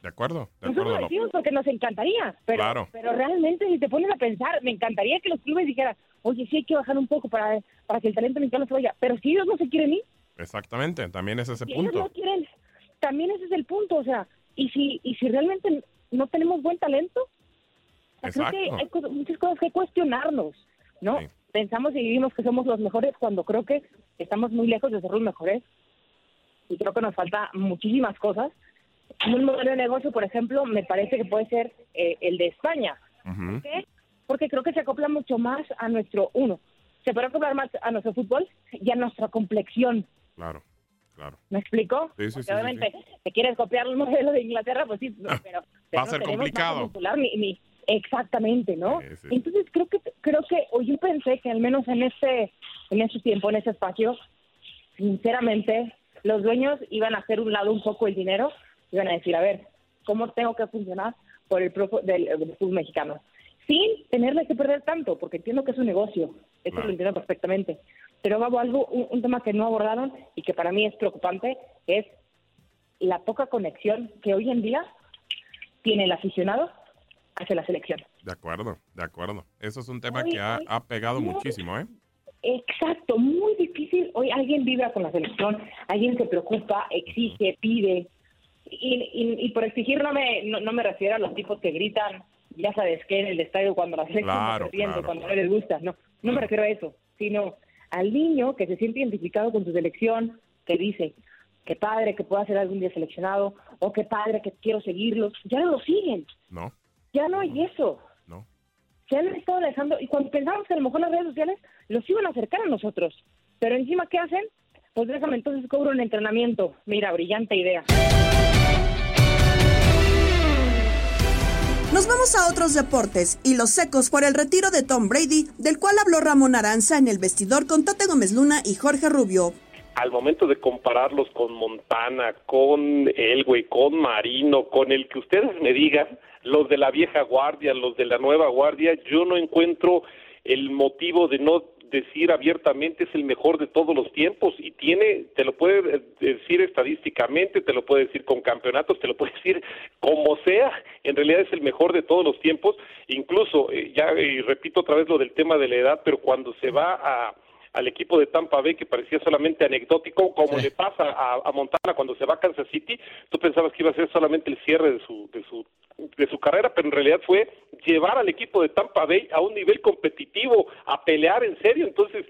De acuerdo, de Nosotros lo decimos porque nos encantaría, pero, Claro. pero realmente si te pones a pensar, me encantaría que los clubes dijeran, oye, sí hay que bajar un poco para, para que el talento mexicano se vaya, pero si ellos no se quieren ir, Exactamente, también es ese si ellos punto. no quieren, también ese es el punto, o sea, y si, y si realmente no tenemos buen talento, o sea, creo que hay cosas- muchas cosas que cuestionarnos, ¿no? Pensamos y vivimos que somos los mejores cuando creo que estamos muy lejos de ser los mejores y creo que nos falta muchísimas cosas. Un modelo de negocio, por ejemplo, me parece que puede ser eh, el de España. Porque creo que se acopla mucho más a nuestro, uno, se puede acoplar más a nuestro fútbol y a nuestra complexión. Claro, claro. ¿Me explico? Sí, sí, sí, obviamente, si quieres copiar el modelo de Inglaterra, pues sí, pero... pero a no ser complicado. ni, ni- exactamente, ¿no? Entonces creo que creo que o yo pensé que al menos en ese en ese tiempo, en ese espacio, sinceramente, los dueños iban a hacer un lado un poco el dinero, iban a decir, a ver, ¿cómo tengo que funcionar por el pro del, del fútbol mexicano? Sin tenerle que perder tanto, porque entiendo que es un negocio, eso lo entiendo perfectamente. Pero Gabo, algo, un, un tema que no abordaron y que para mí es preocupante es la poca conexión que hoy en día tiene el aficionado hacia la selección. De acuerdo, de acuerdo. Eso es un tema que ha, pegado muchísimo, ¿eh? Exacto, muy difícil. Hoy alguien vibra con la selección, alguien se preocupa, exige, pide. Y, y, y por exigir no me, no, no me refiero a los tipos que gritan, ya sabes qué, en el estadio cuando la selección Claro, está perdiendo, claro. cuando no les gusta. No, no me refiero a eso, sino al niño que se siente identificado con su selección, que dice, qué padre que pueda ser algún día seleccionado, o qué padre que quiero seguirlos. Ya no lo siguen, No. ya no hay eso. No. Se han estado alejando, y cuando pensamos que a lo mejor las redes sociales los iban a acercar a nosotros, pero encima, ¿qué hacen? Pues déjame entonces cobro un entrenamiento. Mira, brillante idea. Nos vamos a otros deportes y los secos por el retiro de Tom Brady, del cual habló Ramón Aranza en el vestidor con Tate Gómez Luna y Jorge Rubio. al momento de compararlos con Montana, con Elway, con Marino, con el que ustedes me digan, los de la vieja guardia, los de la nueva guardia, yo no encuentro el motivo de no decir abiertamente es el mejor de todos los tiempos y tiene, te lo puede decir estadísticamente, te lo puede decir con campeonatos, te lo puede decir como sea, en realidad es el mejor de todos los tiempos, incluso, eh, ya repito otra vez lo del tema de la edad, pero cuando se va a al equipo de Tampa Bay que parecía solamente anecdótico, como le pasa a, a Montana cuando se va a Kansas City, tú pensabas que iba a ser solamente el cierre de su, de su de su carrera, pero en realidad fue llevar al equipo de Tampa Bay a un nivel competitivo, a pelear en serio, entonces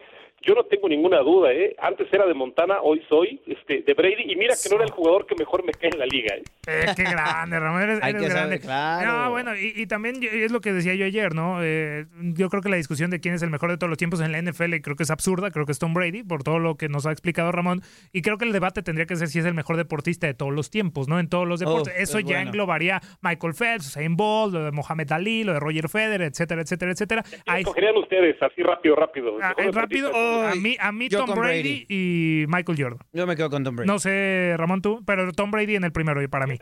yo no tengo ninguna duda, ¿eh? Antes era de Montana, hoy soy este, de Brady, y mira que no era el jugador que mejor me cae en la liga, ¿eh? Eh, qué grande, Ramón, eres, Hay eres que grande. saber, claro. No, bueno, y, y también es lo que decía yo ayer, ¿no? Eh, yo creo que la discusión de quién es el mejor de todos los tiempos en la NFL creo que es absurda, creo que es Tom Brady, por todo lo que nos ha explicado Ramón, y creo que el debate tendría que ser si es el mejor deportista de todos los tiempos, ¿no? En todos los deportes. Uf, Eso es ya bueno. englobaría Michael Phelps, Usain Bolt, lo de Mohamed Ali, lo de Roger Federer, etcétera, etcétera, etcétera. Ahí- Escogerían ustedes, así rápido, rápido. ah, rápido, a mí, a mí Tom Brady, Brady. y Michael Jordan. Yo me quedo con Tom Brady. No sé, Ramón, tú, pero Tom Brady en el primero y para mí.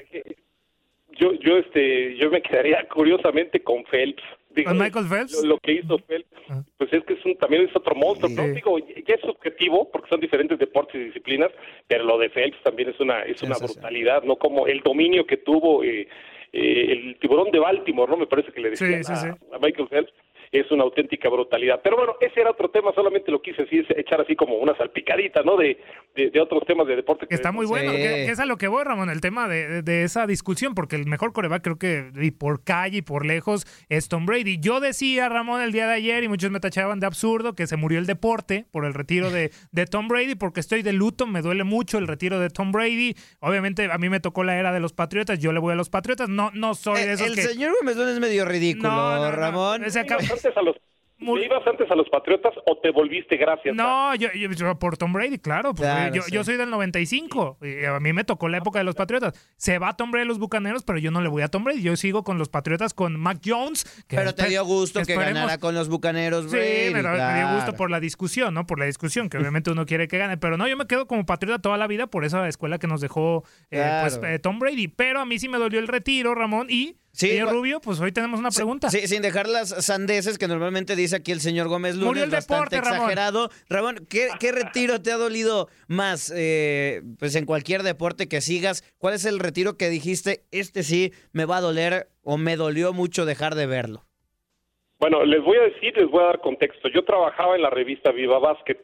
Yo, yo, este, yo me quedaría curiosamente con Phelps. Digo, ¿Con Michael Phelps? Lo, lo que hizo Phelps, pues es que es un, también es otro monstruo. ¿no? Digo, ya es subjetivo porque son diferentes deportes y disciplinas, pero lo de Phelps también es una es una brutalidad, ¿no? Como el dominio que tuvo eh, eh, el tiburón de Baltimore, ¿no? Me parece que le decían Sí, sí, a, sí. a Michael Phelps. Es una auténtica brutalidad. Pero bueno, ese era otro tema, solamente lo quise así, echar así como una salpicadita, ¿no? De, de, de otros temas de deporte. Que está muy bueno, que, que es a lo que voy, Ramón, el tema de, de- esa discusión, porque el mejor coreback creo que y por calle y por lejos es Tom Brady. Yo decía, Ramón, el día de ayer, y muchos me tachaban de absurdo, que se murió el deporte por el retiro de, de Tom Brady, porque estoy de luto, me duele mucho el retiro de Tom Brady. Obviamente a mí me tocó la era de los Patriotas, yo le voy a los Patriotas, no, no soy de esos El que... señor Gómez es medio ridículo, No, no, no. Ramón. Ese acá- ¿Ibas antes a los, ¿te ibas antes a los Patriotas o te volviste gracias? No, yo, yo- yo por Tom Brady, claro. pues, Claro, yo, sí. yo soy del 95. y a mí me tocó la época de los Patriotas. Se va Tom Brady a los Bucaneros, pero yo no le voy a Tom Brady. Yo sigo con los Patriotas, con Mac Jones. que Pero te dio gusto que ganara con los bucaneros, Sí, Brady, pero me dio gusto por la discusión, ¿no? Por la discusión, que obviamente uno quiere que gane. Pero no, yo me quedo como patriota toda la vida por esa escuela que nos dejó eh, Claro. pues, eh, Tom Brady. Pero a mí sí me dolió el retiro, Ramón. Y, señor gua- Rubio, pues hoy tenemos una pregunta. Sí, sin dejar las sandeces que normalmente dice aquí el señor Gómez Luna. Murió el bastante deporte, Ramón. exagerado. Ramón, ¿qué, qué retiro te ha dolido más eh, pues en cualquier deporte que sigas? ¿Cuál es el retiro que dijiste, este sí me va a doler o me dolió mucho dejar de verlo? Bueno, les voy a decir, les voy a dar contexto. Yo trabajaba en la revista Viva Basket.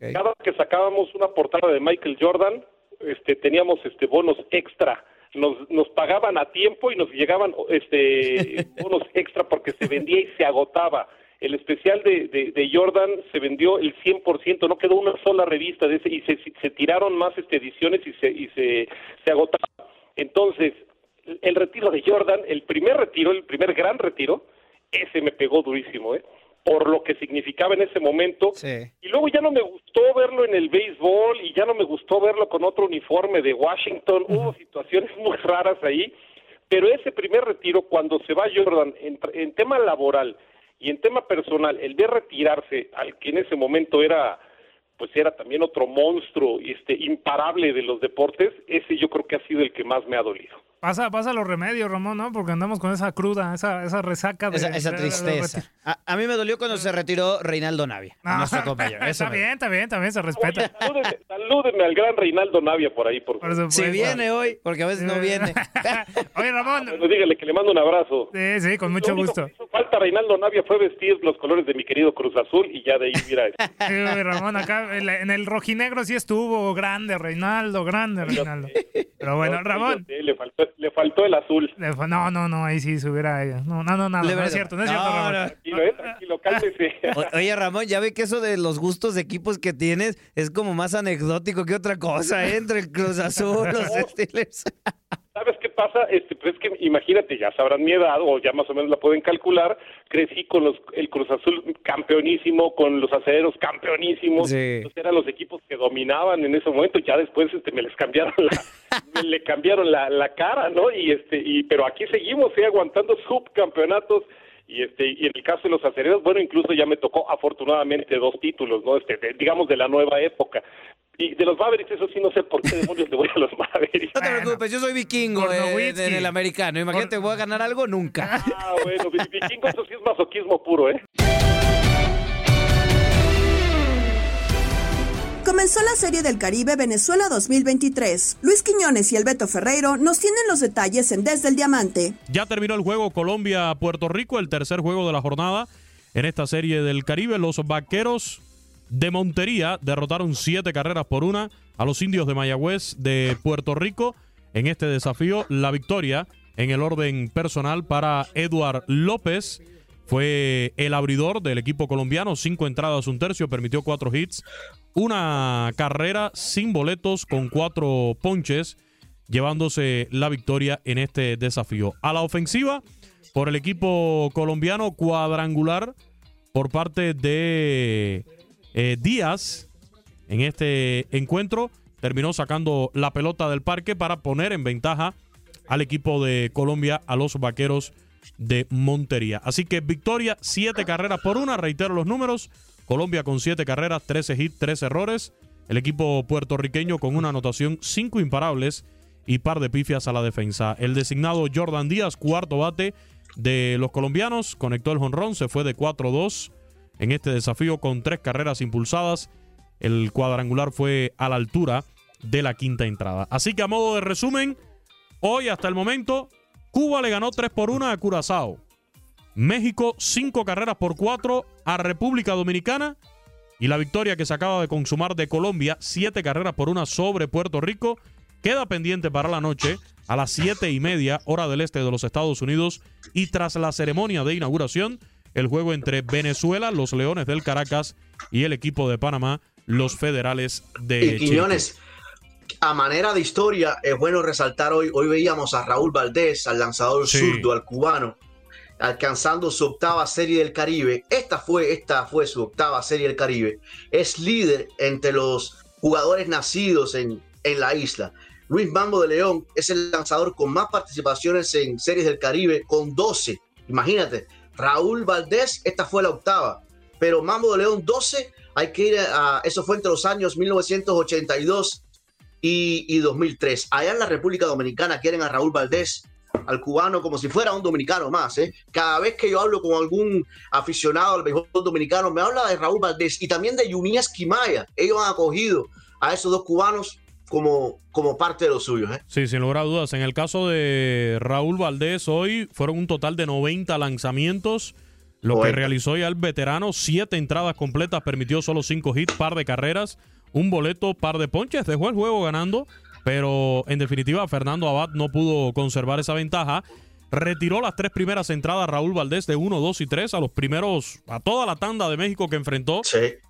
Cada vez que sacábamos una portada de Michael Jordan, este, teníamos este bonos extra. Nos, nos pagaban a tiempo y nos llegaban este bonos extra porque se vendía y se agotaba. El especial de, de, de Jordan se vendió el 100%, no quedó una sola revista de ese y se, se tiraron más este, ediciones y se, y se, se agotaba. Entonces, el retiro de Jordan, el primer retiro, el primer gran retiro, ese me pegó durísimo, ¿eh? Por lo que significaba en ese momento. Y luego ya no me gustó verlo en el béisbol y ya no me gustó verlo con otro uniforme de Washington. Hubo situaciones muy raras ahí. Pero ese primer retiro, cuando se va Jordan en, en tema laboral y en tema personal, el de retirarse al que en ese momento era pues era también otro monstruo este imparable de los deportes, ese yo creo que ha sido el que más me ha dolido. Pasa, pasa los remedios, Ramón, ¿no? Porque andamos con esa cruda, esa, esa resaca de... Esa, esa de- de- de- tristeza. A, a mí me dolió cuando se retiró Reinaldo Navia, Ah, nuestro compañero. Eso está me- bien, está bien, también se respeta. Salúdeme, salúdeme al gran Reinaldo Navia por ahí, por favor. Si viene hoy, porque a veces no viene. Oye, Ramón. Bueno, dígale que le mando un abrazo. Sí, sí, con mucho Lo único gusto. que hizo falta Reinaldo Navia fue vestir los colores de mi querido Cruz Azul y ya de ahí, mira. Sí, oye, Ramón, acá en la- en el rojinegro sí estuvo grande, Reinaldo, grande, Reinaldo. Pero bueno, Ramón. Sí, le, faltó, le faltó el azul. No, no, no, ahí sí se hubiera. No, no, no, nada, Le no es cierto, no es No, cierto, Ramón. no. Tranquilo, eh, tranquilo, cálmese. O- Oye, Ramón, ya ve que eso de los gustos de equipos que tienes es como más anecdótico que otra cosa, ¿eh? Entre el Cruz Azul, los Steelers. ¿Sabes qué pasa? Este, pues es que imagínate, ya sabrán mi edad o ya más o menos la pueden calcular. Crecí con los, el Cruz Azul campeonísimo, con los acereros campeonísimos. Sí. Entonces eran los equipos que dominaban en ese momento. Ya después este, me les cambiaron la, me le cambiaron la, la cara, ¿no? Y este, y pero aquí seguimos, ¿eh? aguantando subcampeonatos. Y este, y en el caso de los acereros, bueno, incluso ya me tocó afortunadamente dos títulos, ¿no? Este, de- digamos de la nueva época. Y de los Mavericks, eso sí, no sé por qué demonios le voy a los Mavericks. No te preocupes, yo soy vikingo eh, en el americano. Imagínate, voy a ganar algo nunca. Ah, bueno, vi- vikingo, eso sí es masoquismo puro, ¿eh? Comenzó la Serie del Caribe Venezuela 2023. Luis Quiñones y el Beto Ferreiro nos tienen los detalles en Desde el Diamante. Ya terminó el juego Colombia-Puerto Rico, el tercer juego de la jornada en esta serie del Caribe. Los vaqueros de Montería derrotaron siete carreras por una a los indios de Mayagüez de Puerto Rico en este desafío. La victoria en el orden personal para Eduard López. Fue el abridor del equipo colombiano, cinco entradas, un tercio, permitió cuatro hits, una carrera sin boletos con cuatro ponches, llevándose la victoria en este desafío. A la ofensiva, por el equipo colombiano, cuadrangular por parte de eh, Díaz en este encuentro. Terminó sacando la pelota del parque para poner en ventaja al equipo de Colombia, a los vaqueros de Montería. Así que victoria, siete carreras por una. Reitero los números. Colombia con siete carreras, 13 hits, 3 errores. El equipo puertorriqueño con una anotación, cinco imparables y par de pifias a la defensa. El designado Jordan Díaz, cuarto bate de los colombianos, conectó el jonrón, se fue de 4-2 en este desafío con tres carreras impulsadas. El cuadrangular fue a la altura de la quinta entrada. Así que a modo de resumen, hoy hasta el momento, Cuba le ganó 3 por 1 a Curazao. México, cinco carreras por cuatro a República Dominicana. Y la victoria que se acaba de consumar de Colombia, siete carreras por una sobre Puerto Rico, queda pendiente para la noche a las siete y media, hora del este de los Estados Unidos. Y tras la ceremonia de inauguración, el juego entre Venezuela, los Leones del Caracas y el equipo de Panamá, los Federales de Y Quiñones, a manera de historia, es bueno resaltar hoy, hoy veíamos a Raúl Valdés, al lanzador Sí. zurdo, al cubano, alcanzando su octava serie del Caribe. Esta fue, esta fue su octava serie del Caribe. Es líder entre los jugadores nacidos en, en la isla. Luis Mambo de León es el lanzador con más participaciones en series del Caribe, con 12. Imagínate, Raúl Valdés, esta fue la octava. Pero Mambo de León 12, hay que ir a, eso fue entre los años 1982 y, y 2003. Allá en la República Dominicana quieren a Raúl Valdés, al cubano, como si fuera un dominicano más. ¿eh? Cada vez que yo hablo con algún aficionado al béisbol dominicano, me habla de Raúl Valdés y también de Yunías Quimaya. Ellos han acogido a esos dos cubanos como, como parte de los suyos. ¿eh? Sí, sin lugar a dudas. En el caso de Raúl Valdés, hoy fueron un total de 90 lanzamientos. Lo que realizó ya el veterano, siete entradas completas, permitió solo cinco hits, par de carreras, un boleto, par de ponches, dejó el juego ganando, pero en definitiva Fernando Abad no pudo conservar esa ventaja. Retiró las tres primeras entradas Raúl Valdés de 1, 2 y 3 a los primeros, a toda la tanda de México que enfrentó.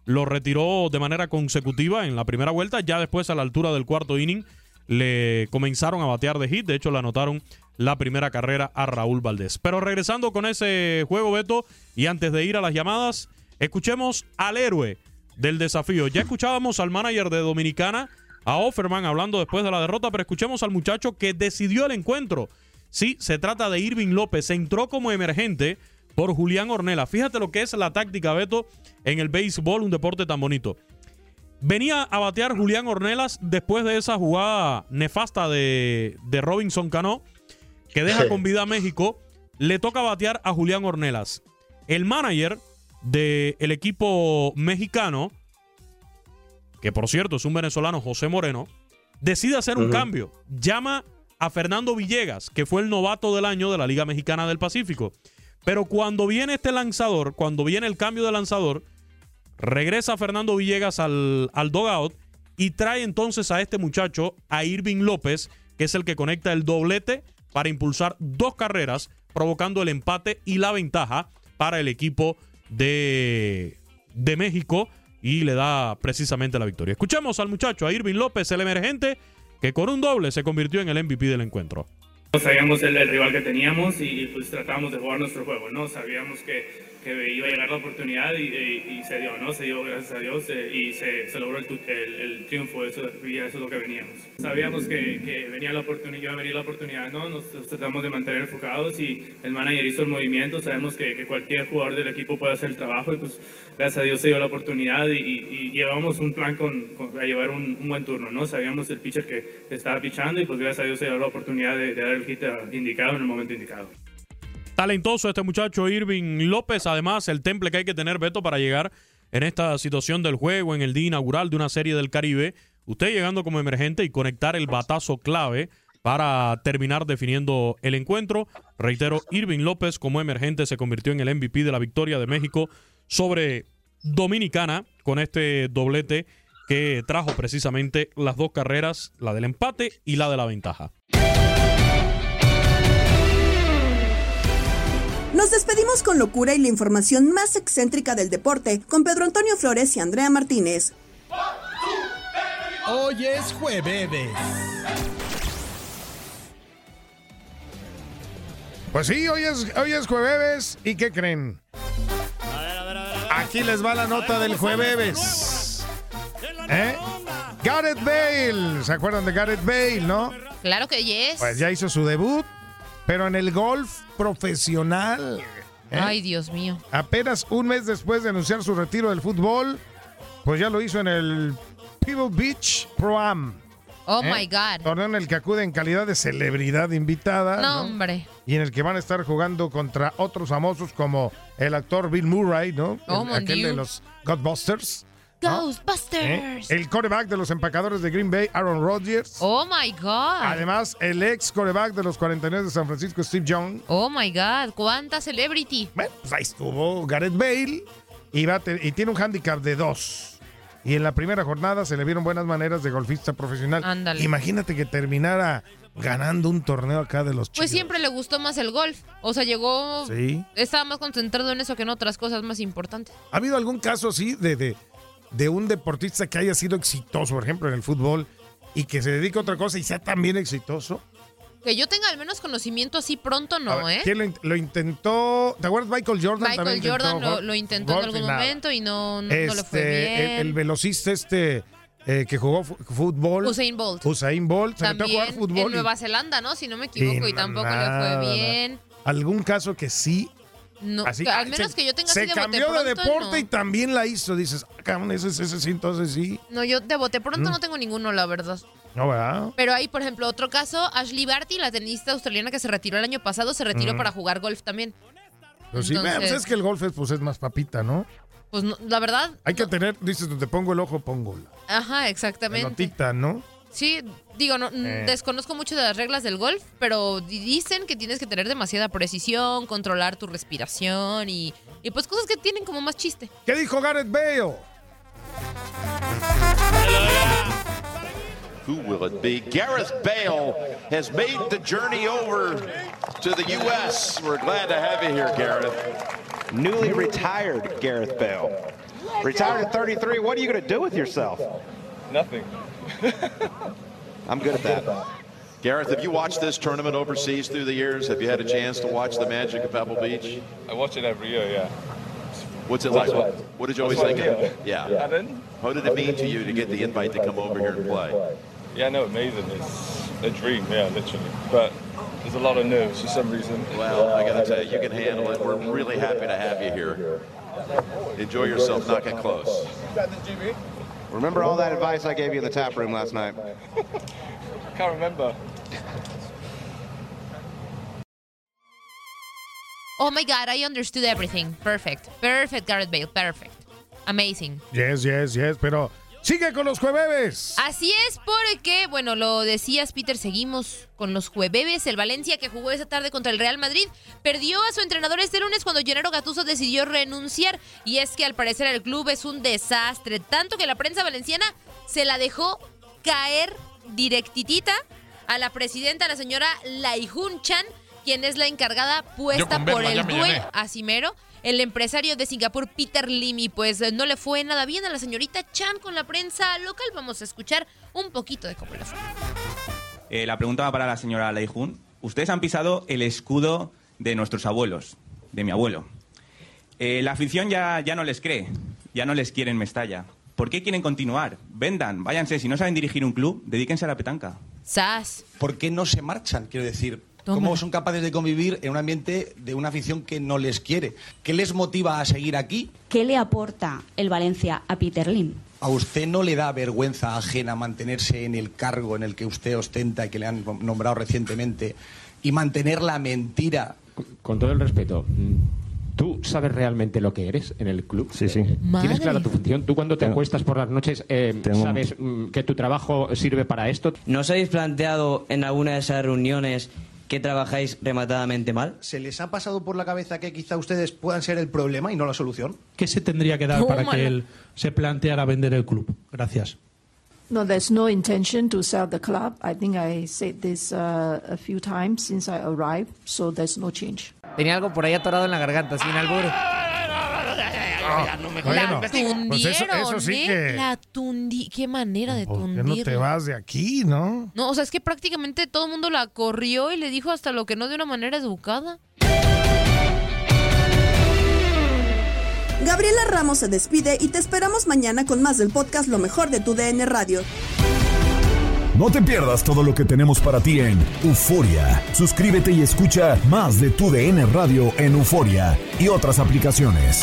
Lo retiró de manera consecutiva en la primera vuelta. Ya después, a la altura del cuarto inning, le comenzaron a batear de hit. De hecho, le anotaron la primera carrera a Raúl Valdés. Pero regresando con ese juego, Beto, y antes de ir a las llamadas, escuchemos al héroe del desafío. Ya escuchábamos al manager de Dominicana, a Offerman, hablando después de la derrota, pero escuchemos al muchacho que decidió el encuentro. Sí, se trata de Irving López. Entró como emergente por Julián Ornella. Fíjate lo que es la táctica, Beto, en el béisbol, un deporte tan bonito. Venía a batear Julián Ornelas después de esa jugada nefasta de, de Robinson Cano, que deja con vida a México. Le toca batear a Julián Ornelas. El manager del equipo mexicano, que por cierto es un venezolano, José Moreno, decide hacer un cambio. Llama a Fernando Villegas, que fue el novato del año de la Liga Mexicana del Pacífico. Pero cuando viene este lanzador, cuando viene el cambio de lanzador, regresa Fernando Villegas al, al dogout y trae entonces a este muchacho, a Irving López, que es el que conecta el doblete para impulsar dos carreras, provocando el empate y la ventaja para el equipo de, de México y le da precisamente la victoria. Escuchemos al muchacho, a Irving López, el emergente, que con un doble se convirtió en el MVP del encuentro. Sabíamos el, el rival que teníamos y pues tratábamos de jugar nuestro juego, ¿no? Sabíamos que, que iba a llegar la oportunidad y, y- se dio, ¿no? Se dio, gracias a Dios, eh, y se, logró el, el- el triunfo, eso, y eso es lo que veníamos. Sabíamos que, que venía la oportunidad, iba a venir la oportunidad, ¿no? Nos, tratamos de mantener enfocados y el manager hizo el movimiento, sabemos que, cualquier jugador del equipo puede hacer el trabajo y pues gracias a Dios se dio la oportunidad y, y- llevamos un plan con, a llevar un, un buen turno, ¿no? Sabíamos el pitcher que estaba pichando y pues gracias a Dios se dio la oportunidad de, de dar el hit indicado en el momento indicado. Talentoso este muchacho Irving López. Además, el temple que hay que tener, Beto, para llegar en esta situación del juego, en el día inaugural de una serie del Caribe. Usted llegando como emergente y conectar el batazo clave para terminar definiendo el encuentro. Reitero, Irving López como emergente se convirtió en el MVP de la victoria de México sobre Dominicana con este doblete que trajo precisamente las dos carreras, la del empate y la de la ventaja. Nos despedimos con locura y la información más excéntrica del deporte con Pedro Antonio Flores y Andrea Martínez. Hoy es jueves. Pues sí, hoy es, hoy es jueves. ¿Y qué creen? Aquí les va la nota del jueves. ¿Eh? Gareth Bale. ¿Se acuerdan de Gareth Bale, no? Claro que yes. Pues ya hizo su debut, pero en el golf profesional. ¿eh? Ay, Dios mío. Apenas un mes después de anunciar su retiro del fútbol, pues ya lo hizo en el Pebble Beach Pro Am. Oh ¿eh? my God. Torneo en el que acude en calidad de celebridad invitada. No, ¿no? hombre. Y en el que van a estar jugando contra otros famosos como el actor Bill Murray, ¿no? Oh, El- aquel de los Godbusters. Ghostbusters. ¿eh? El coreback de los empacadores de Green Bay, Aaron Rodgers. Oh my God. Además, el ex coreback de los 49 de San Francisco, Steve Young. Oh my God. ¿Cuánta celebrity? Bueno, pues ahí estuvo Gareth Bale y, va tiene un handicap de dos. Y en la primera jornada se le vieron buenas maneras de golfista profesional. Ándale. Imagínate que terminara ganando un torneo acá de los chicos. Pues siempre le gustó más el golf. O sea, llegó. Sí. Estaba más concentrado en eso que en otras cosas más importantes. ¿Ha habido algún caso así de, de, de un deportista que haya sido exitoso, por ejemplo, en el fútbol y que se dedique a otra cosa y sea también exitoso? Que yo tenga al menos conocimiento así pronto, no, ver, ¿eh? ¿Quién lo, in- lo intentó? ¿Te acuerdas Michael Jordan? Michael también intentó Jordan lo, lo intentó en y algún momento y no, no, no le fue Este, bien. El, el velocista este eh, que jugó fútbol. Usain Bolt. Usain Bolt. Se metió a jugar fútbol. en y- Nueva Zelanda, ¿no? Si no me equivoco, y, y tampoco le fue bien. ¿Algún caso que sí? No, Así- al menos se- que yo tenga Se así de bote cambió de pronto, deporte no. y también la hizo. Dices, ah, cabrón, ese, ese sí, entonces sí. No, yo de bote pronto Mm. no tengo ninguno, la verdad. No, ¿verdad? Pero hay, por ejemplo, otro caso, Ashley Barty, la tenista australiana que se retiró el año pasado, se retiró Mm. para jugar golf también. Pero sí, Entonces- pues es que el golf es, pues, es más papita, ¿no? Pues no, la verdad, Hay que tener, dices, donde pongo el ojo, pongo la ajá, exactamente. pelotita, ¿no? Sí, digo, no, Eh. desconozco mucho de las reglas del golf, pero di- dicen que tienes que tener demasiada precisión, controlar tu respiración y, y pues cosas que tienen como más chiste. ¿Qué dijo Gareth Bale? Who will it be? Gareth Bale has made the journey over to the U.S. We're glad to have you here, Gareth. Newly retired Gareth Bale. Retired at 33. What are you going to do with yourself? Nothing. I'm good at that. Gareth, have you watched this tournament overseas through the years? Have you had a chance to watch the magic of Pebble Beach? I watch it every year, yeah. What's it like? what- What did you always think of it? Yeah. Pardon? How did it mean to you to get the invite to come over here and play? Yeah, no, amazing. It's a dream, yeah, literally. But there's a lot of nerves for some reason. Well, I got to tell you, you can handle it. We're really happy to have you here. Enjoy yourself. Not get close. Remember all that advice I gave you in the tap room last night? Can't remember. Oh my God, I understood everything. Perfect. Perfect, Gareth Bale. Perfect. Amazing. Yes, yes, yes, pero sigue con los jueves. Así es porque, bueno, lo decías, Peter, seguimos con los jueves. El Valencia que jugó esa tarde contra el Real Madrid perdió a su entrenador este lunes cuando Gennaro Gattuso decidió renunciar. Y es que al parecer el club es un desastre, tanto que la prensa valenciana se la dejó caer directitita a la presidenta, la señora Laihun Chan, quien es la encargada puesta por el dueño, llené. Asimero, el empresario de Singapur, Peter Lim, y pues eh, no le fue nada bien a la señorita Chan con la prensa local. Vamos a escuchar un poquito de cómo le fue. Eh, la pregunta va para la señora Leijun. Ustedes han pisado el escudo de nuestros abuelos, de mi abuelo. Eh, la afición ya, ya no les cree, ya no les quiere en Mestalla. ¿Por qué quieren continuar? Vendan, váyanse. Si no saben dirigir un club, dedíquense a la petanca. Sas. ¿Por qué no se marchan? Quiero decir, ¿cómo son capaces de convivir en un ambiente de una afición que no les quiere? ¿Qué les motiva a seguir aquí? ¿Qué le aporta el Valencia a Peter Lim? ¿A usted no le da vergüenza ajena mantenerse en el cargo en el que usted ostenta y que le han nombrado recientemente y mantener la mentira? Con todo el respeto, ¿tú sabes realmente lo que eres en el club? Sí, sí. Madre. ¿Tienes clara tu función? ¿Tú cuando te Tengo- acuestas por las noches eh, Tengo- sabes mm, que tu trabajo sirve para esto? ¿No os habéis planteado en alguna de esas reuniones que trabajáis rematadamente mal? ¿Se les ha pasado por la cabeza que quizá ustedes puedan ser el problema y no la solución? ¿Qué se tendría que dar para que él se planteara vender el club? Gracias. No, there's no intention to sell the club. I think I said this uh, a few times since I arrived, so there's no change. Tenía algo por ahí atorado en la garganta, sin albur. Bueno, la pues eso- tundieron, eso sí ¿eh? que- La tundi... Qué manera de ¿Por qué tundir. no te vas de aquí, no? No, o sea, es que prácticamente todo el mundo la corrió y le dijo hasta lo que no de una manera educada. Gabriela Ramos se despide y te esperamos mañana con más del podcast Lo mejor de tu DN Radio. No te pierdas todo lo que tenemos para ti en Euforia. Suscríbete y escucha más de tu DN Radio en Euforia y otras aplicaciones.